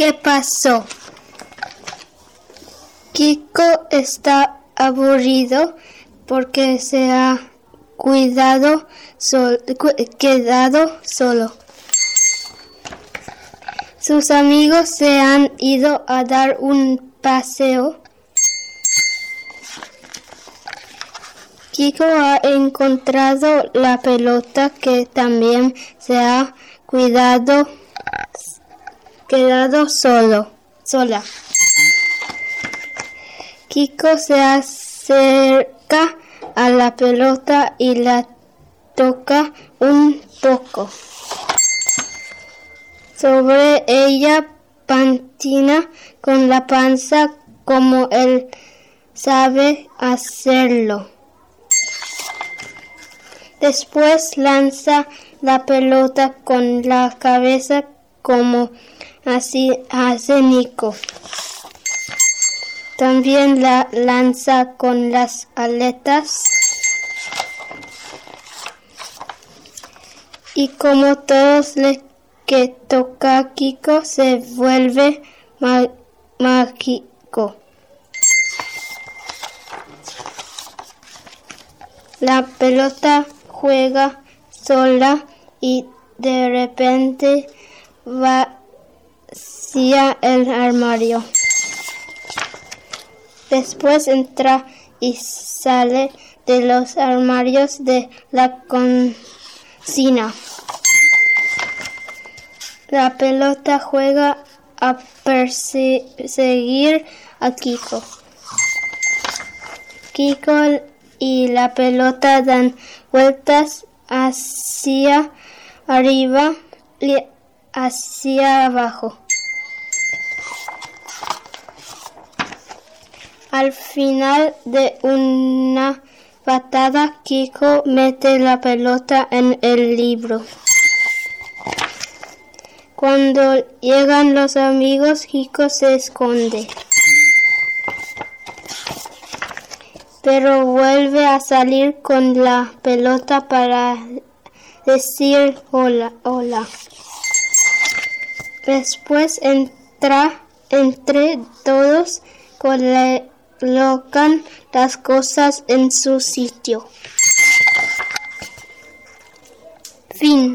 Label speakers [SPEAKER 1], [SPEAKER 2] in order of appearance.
[SPEAKER 1] ¿Qué pasó? Kiko está aburrido porque se ha cuidado quedado solo. Sus amigos se han ido a dar un paseo. Kiko ha encontrado la pelota que también se ha cuidado quedado solo, sola. Kiko se acerca a la pelota y la toca un poco. Sobre ella pantina con la panza como él sabe hacerlo. Después lanza la pelota con la cabeza como así hace Nico. También la lanza con las aletas. Y como todos le que toca Kiko se vuelve mágico. La pelota juega sola y de repente vacía el armario. Después entra y sale de los armarios de la cocina. La pelota juega a perseguir a Kiko. Kiko y la pelota dan vueltas hacia arriba hacia abajo. Al final de una patada, Kiko mete la pelota en el libro. Cuando llegan los amigos, Kiko se esconde. Pero vuelve a salir con la pelota para decir hola, hola. Después entra entre todos colocan las cosas en su sitio. Fin.